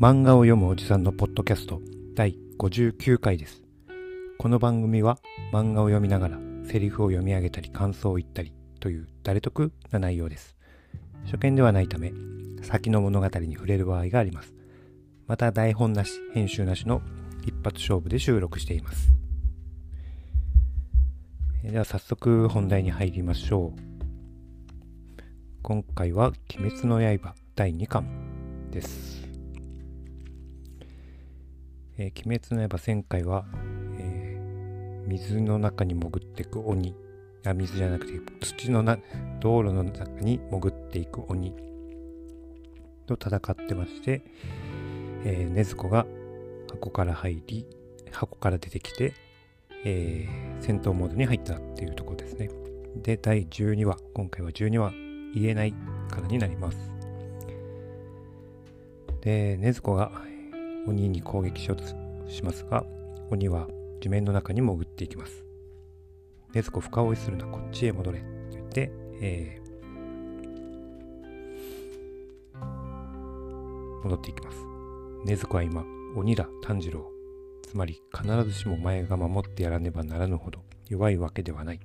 漫画を読むおじさんのポッドキャスト第59回です。この番組は漫画を読みながらセリフを読み上げたり感想を言ったりという誰得な内容です。初見ではないため先の物語に触れる場合があります。また台本なし、編集なしの一発勝負で収録しています。では早速本題に入りましょう。今回は鬼滅の刃第2巻です。えー鬼滅の刃前回は、えー水の中に潜っていく鬼。あ水じゃなくて土のな道路の中に潜っていく鬼。と戦ってまして、えー、禰豆子が箱から入り箱から出てきて、えー戦闘モードに入ったっていうところですね。で第12話今回は12話言えないからになります。で禰豆子が鬼に攻撃しようとしますが鬼は地面の中に潜っていきます。禰豆子深追いするなこっちへ戻れと言って、えー戻っていきます。禰豆子は今鬼だ炭治郎。つまり必ずしもお前が守ってやらねばならぬほど弱いわけではない。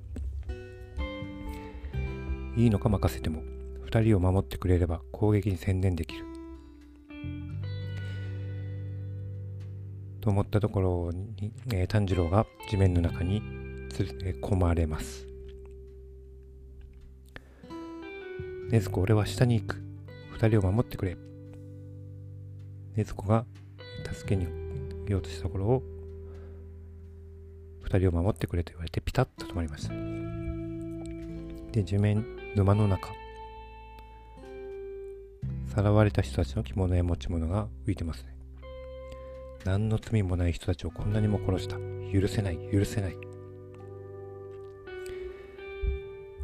いいのか任せても二人を守ってくれれば攻撃に専念できる。と思ったところに、えー炭治郎が地面の中につえー込まれます。禰豆子俺は下に行く。二人を守ってくれ。禰豆子が助けに行こうとしたところを二人を守ってくれと言われてピタッと止まりました。で地面沼の中さらわれた人たちの着物や持ち物が浮いてますね。何の罪もない人たちをこんなにも殺した。許せない許せない。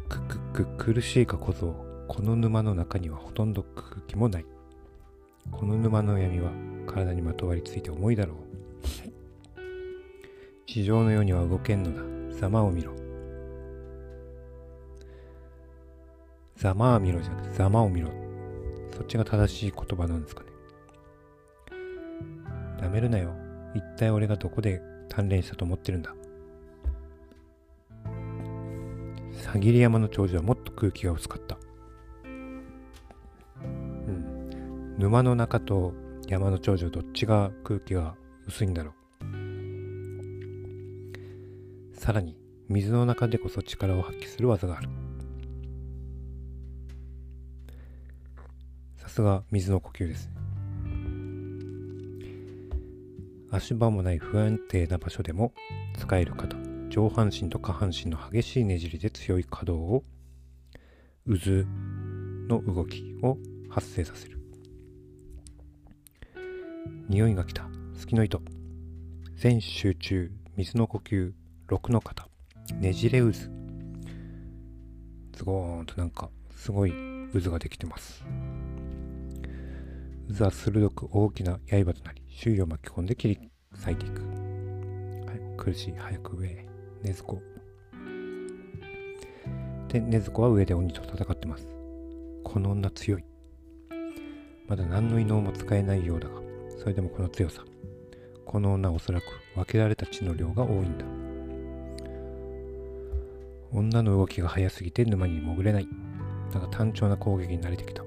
くくく苦しいか小僧この沼の中にはほとんど空気もない。この沼の闇は体にまとわりついて重いだろう。地上のようには動けんのだ。ざまを見ろ。ざまあ見ろじゃなくてざまを見ろ。そっちが正しい言葉なんですかね。なめるなよ。一体俺がどこで鍛錬したと思ってるんだ。さぎり山の頂上はもっと空気が薄かった。うん。沼の中と山の頂上どっちが空気が薄いんだろう。さらに水の中でこそ力を発揮する技がある。さすが水の呼吸です。足場もない不安定な場所でも使える方上半身と下半身の激しいねじりで強い可動を渦の動きを発生させる。匂いが来た。月の糸。全集中水の呼吸六の型ねじれ渦。ズゴーンとなんかすごい渦ができてます。渦は鋭く大きな刃となり周囲を巻き込んで切り裂いていく、はい、苦しい。早く上へ。禰豆子。で禰豆子は上で鬼と戦ってます。この女強い。まだ何の異能も使えないようだがそれでもこの強さ。この女はおそらく分けられた血の量が多いんだ。女の動きが速すぎて沼に潜れない。だが単調な攻撃に慣れてきた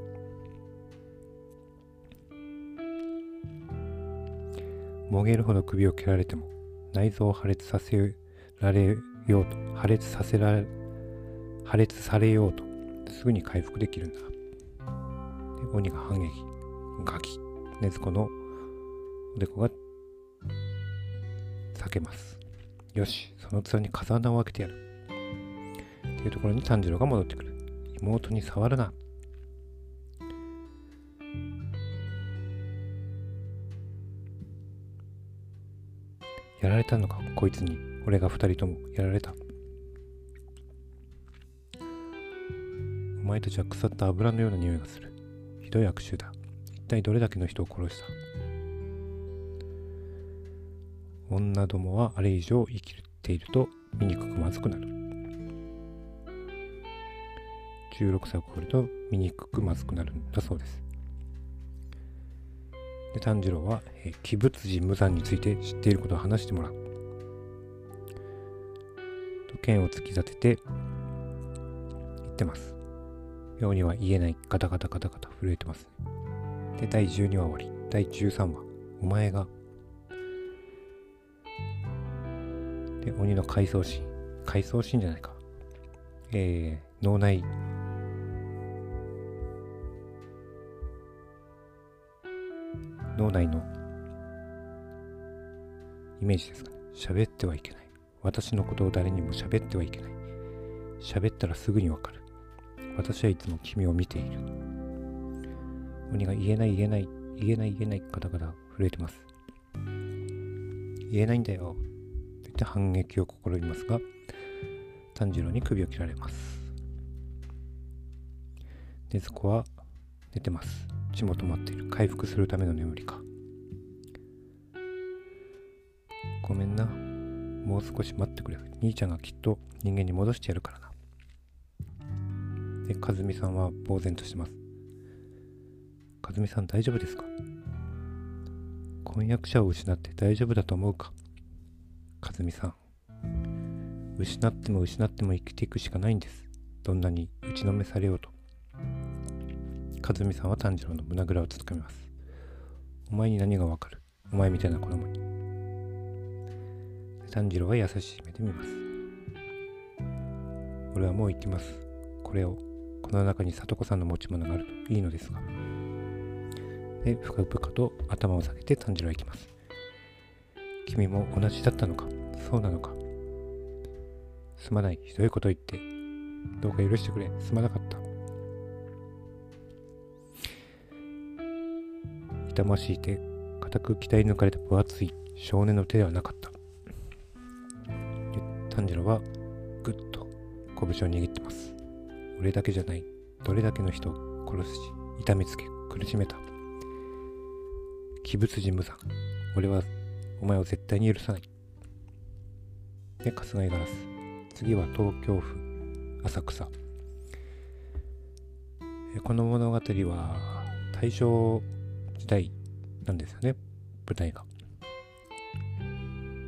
もげるほど首を切られても内臓を破裂させられようと破裂させられ破裂されようとすぐに回復できるんだ。で鬼が反撃ガキ禰豆子のおでこが裂けます。よしその面に風穴を開けてやる。っていうところに炭治郎が戻ってくる。妹に触るな。やられたのかこいつに。俺が二人ともやられた。お前たちは腐った油のような匂いがする。ひどい悪臭だ。一体どれだけの人を殺した？女どもはあれ以上生きていると醜くまずくなる。16歳を超えると醜くまずくなるんだそうです。で炭治郎は、えー、鬼仏寺無惨について知っていることを話してもらう。と剣を突き立てて言ってます。ようには言えないガタガタガタガタ震えてますで第12話終わり。第13話。お前が。で鬼の回想シーン。回想シーンじゃないか。えー、脳内脳内のイメージですかね。喋ってはいけない。私のことを誰にも喋ってはいけない。喋ったらすぐにわかる。私はいつも君を見ている。鬼が言えない言えない、言えない言えない方々震えてます。言えないんだよ。って反撃を試みますが、炭治郎に首を切られます。禰豆子は寝てます。血も止まっている。回復するための眠りか。ごめんな。もう少し待ってくれ。兄ちゃんがきっと人間に戻してやるからな。で、和美さんは呆然としてます。和美さん大丈夫ですか？婚約者を失って大丈夫だと思うか？和美さん。失っても失っても生きていくしかないんです。どんなに打ちのめされようと。和美さんは炭治郎の胸ぐらをつかみます。お前に何がわかる？お前みたいな子供に。炭治郎は優しい目で見ます。俺はもう行きます。これを、この中に里子さんの持ち物があるといいのですが。で、深々と頭を下げて炭治郎は行きます。君も同じだったのか？そうなのか？すまない。ひどいこと言って。どうか許してくれ。すまなかった。痛ましいて固く鍛え抜かれた分厚い少年の手ではなかった。炭治郎はぐっと拳を握ってます。俺だけじゃないどれだけの人を殺すし痛みつけ苦しめた。鬼物寺無惨俺はお前を絶対に許さない。で春日井ガラス。次は東京府浅草。この物語は大正時代なんですよね。舞台が。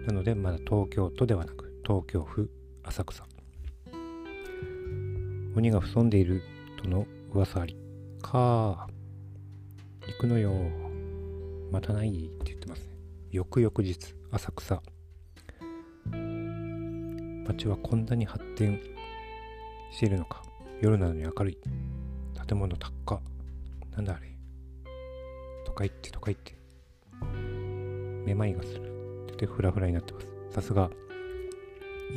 なのでまだ東京都ではなく東京府浅草。鬼が潜んでいるとの噂あり。か行くのよまたないって言ってますね。翌々日浅草。街はこんなに発展しているのか。夜なのに明るい。建物高なんだあれ。か行ってとか言って、めまいがするってフラフラになってます。さすが、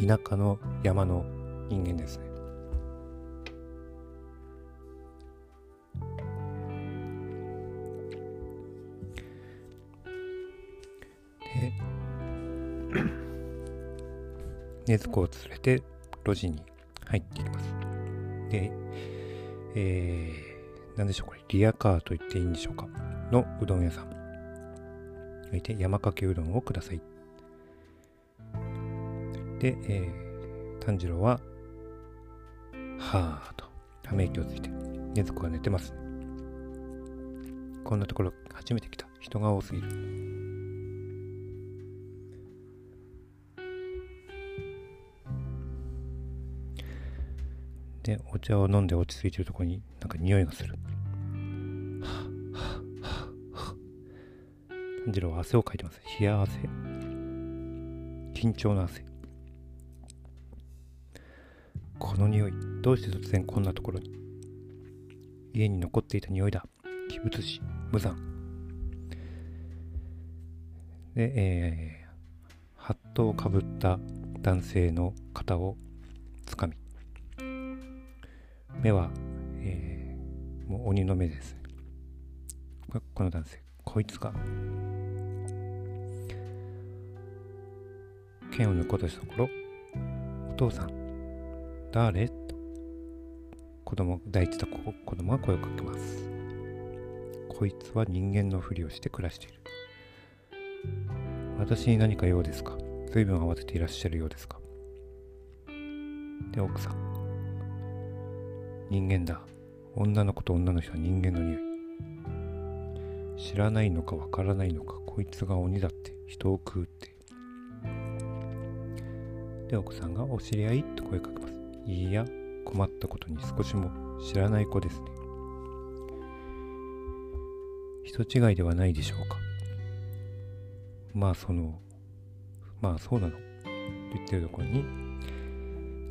田舎の山の人間ですね。で、禰豆子を連れて路地に入っていきます。で、えー、なんでしょうこれ、リアカーと言っていいんでしょうか。のうどん屋さん。そいて山かけうどんをください。で、えー、炭治郎は、はぁと、ため息をついて、禰豆子が寝てます。こんなところ初めて来た。人が多すぎる。で、お茶を飲んで落ち着いてるとこになんか匂いがする。炭治郎は汗をかいてます。冷や汗。緊張の汗。この匂い、どうして突然こんなところに？家に残っていた匂いだ。鬼物師、無惨。で、えー、ハットをかぶった男性の肩をつかみ、目は、えー、もう鬼の目です。この男性、こいつが剣を抜こうとしたところ、お父さん、誰？と子供、抱いてた子供が声をかけます。こいつは人間のふりをして暮らしている。私に何か用ですか？随分慌てていらっしゃるようですか？で、奥さん。人間だ。女の子と女の人は人間の匂い。知らないのかわからないのかこいつが鬼だって人を食うって。で奥さんが「お知り合い?」と声かけます。いや困ったことに少しも知らない子ですね。人違いではないでしょうか。まあそのまあそうなの。と言ってるところに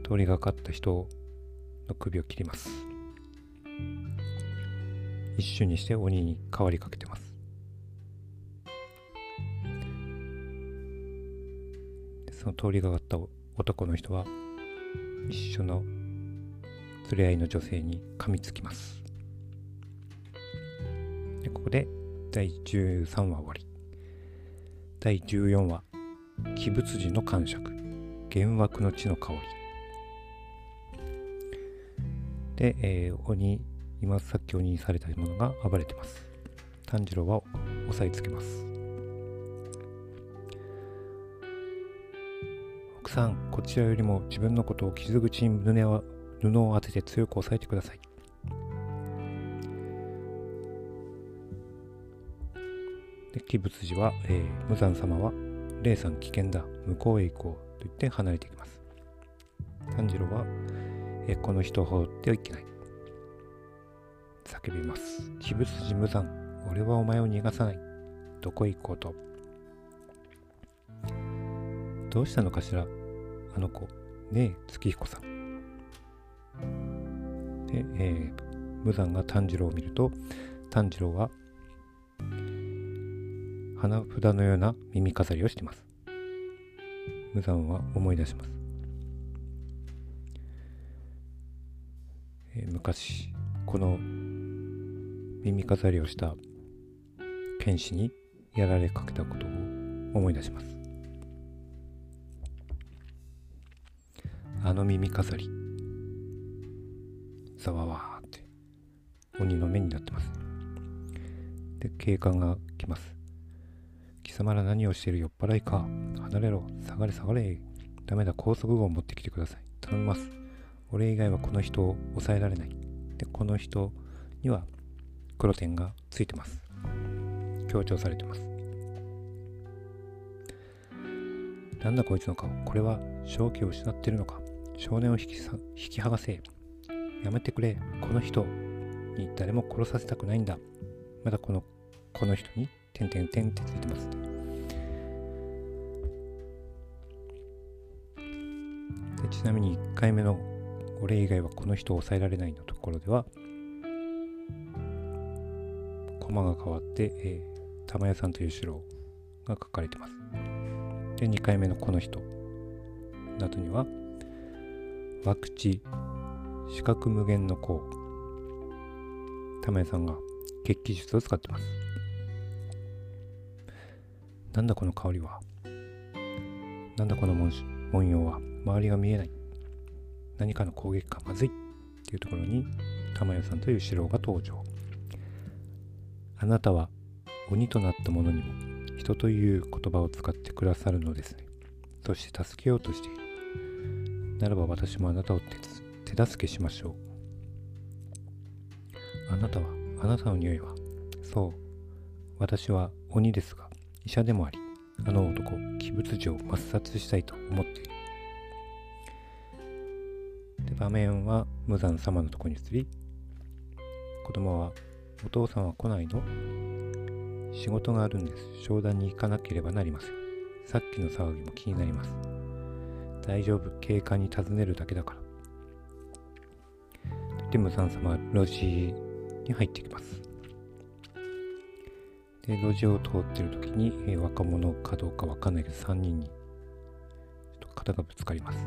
通りがかった人の首を切ります。一瞬にして鬼に変わりかけてます。その通りがかった男の人は一緒の連れ合いの女性に噛みつきます。でここで第13話終わり。第14話鬼仏寺の感触。幻惑の地の香り。で、えー、鬼今さっき鬼にされたものが暴れてます。炭治郎は押さえつけます。奥さんこちらよりも自分のことを傷口に胸を布を当てて強く押さえてください。で鬼仏寺は、えー、無惨様は霊さん危険だ向こうへ行こうと言って離れていきます。炭治郎は、えー、この人を放ってはいけない。叫びます鬼仏寺無惨俺はお前を逃がさないどこへ行こうとどうしたのかしらあの子。ねえ月彦さん。で、えー、無惨が炭治郎を見ると炭治郎は花札のような耳飾りをしています。無惨は思い出します。えー、昔、この耳飾りをした剣士にやられかけたことを思い出します。あの耳飾り、ざわわーって鬼の目になってます。で、警官が来ます。貴様ら何をしている酔っ払いか。離れろ。下がれ下がれ。ダメだ、高速号を持ってきてください。頼みます。俺以外はこの人を抑えられない。で、この人には黒点がついてます。強調されてます。なんだこいつの顔。これは正気を失ってるのか。少年を引きさ引き剥がせ。やめてくれ。この人に誰も殺させたくないんだ。まだこの、この人に、てんてんてんってついてます。でちなみに1回目の俺以外はこの人を抑えられないのところではコマが変わって、えー、玉屋さんという城が書かれてます。で2回目のこの人。などには博打視覚無限の功。玉屋さんが血気術を使ってます。なんだこの香りは？なんだこの文文様は？周りが見えない。何かの攻撃がまずいっていうところに玉代さんという城が登場。あなたは鬼となった者にも人という言葉を使ってくださるのですね。そして助けようとしている。ならば私もあなたを手助けしましょう。あなたは、あなたの匂いは、そう、私は鬼ですが、医者でもあり、あの男、鬼物児を抹殺したいと思っている。で場面は無惨様のとこに移り子供は「お父さんは来ないの？仕事があるんです。商談に行かなければなりません。さっきの騒ぎも気になります。大丈夫。警官に尋ねるだけだから。で無惨様は路地に入ってきます。で路地を通ってる時に、え、若者かどうかわかんないけど3人にちょっと肩がぶつかります。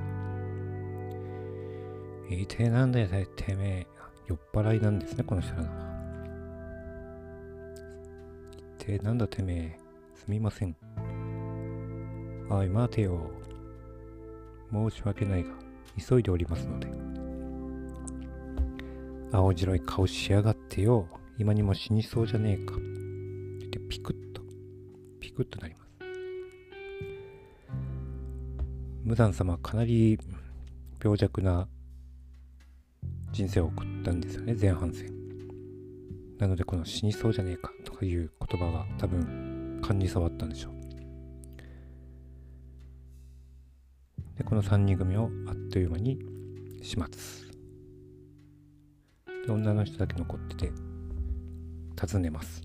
いてなんだよ、てめえ。酔っ払いなんですね、この人らのは。一体なんだてめえ。すみません。おい、待てよ。申し訳ないが、急いでおりますので。青白い顔しやがってよ。今にも死にそうじゃねえか。でピクッと、ピクッとなります。無惨様、かなり病弱な人生を送ったんですよね前半戦なのでこの死にそうじゃねえかとかいう言葉が多分勘に触ったんでしょう。でこの3人組をあっという間に始末。で女の人だけ残ってて尋ねます。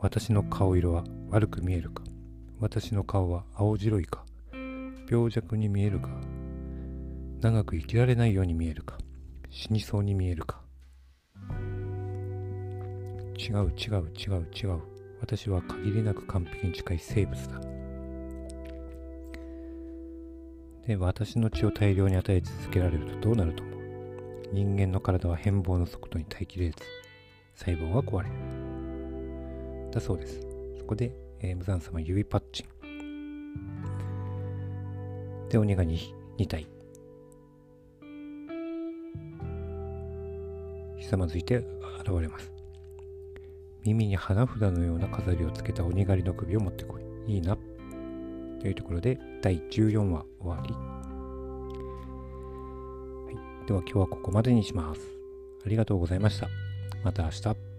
私の顔色は悪く見えるか私の顔は青白いか病弱に見えるか長く生きられないように見えるか死にそうに見えるか違う違う違う違う。私は限りなく完璧に近い生物だ。で私の血を大量に与え続けられるとどうなると思う？人間の体は変貌の速度に耐えきれず細胞は壊れる。だそうです。そこで、えー、無惨様指パッチン。で鬼が 2, 2体。ひざまずいて現れます。耳に花札のような飾りをつけた鬼狩りの首を持ってこい。いいな。というところで、第14話終わり。はい、では今日はここまでにします。ありがとうございました。また明日。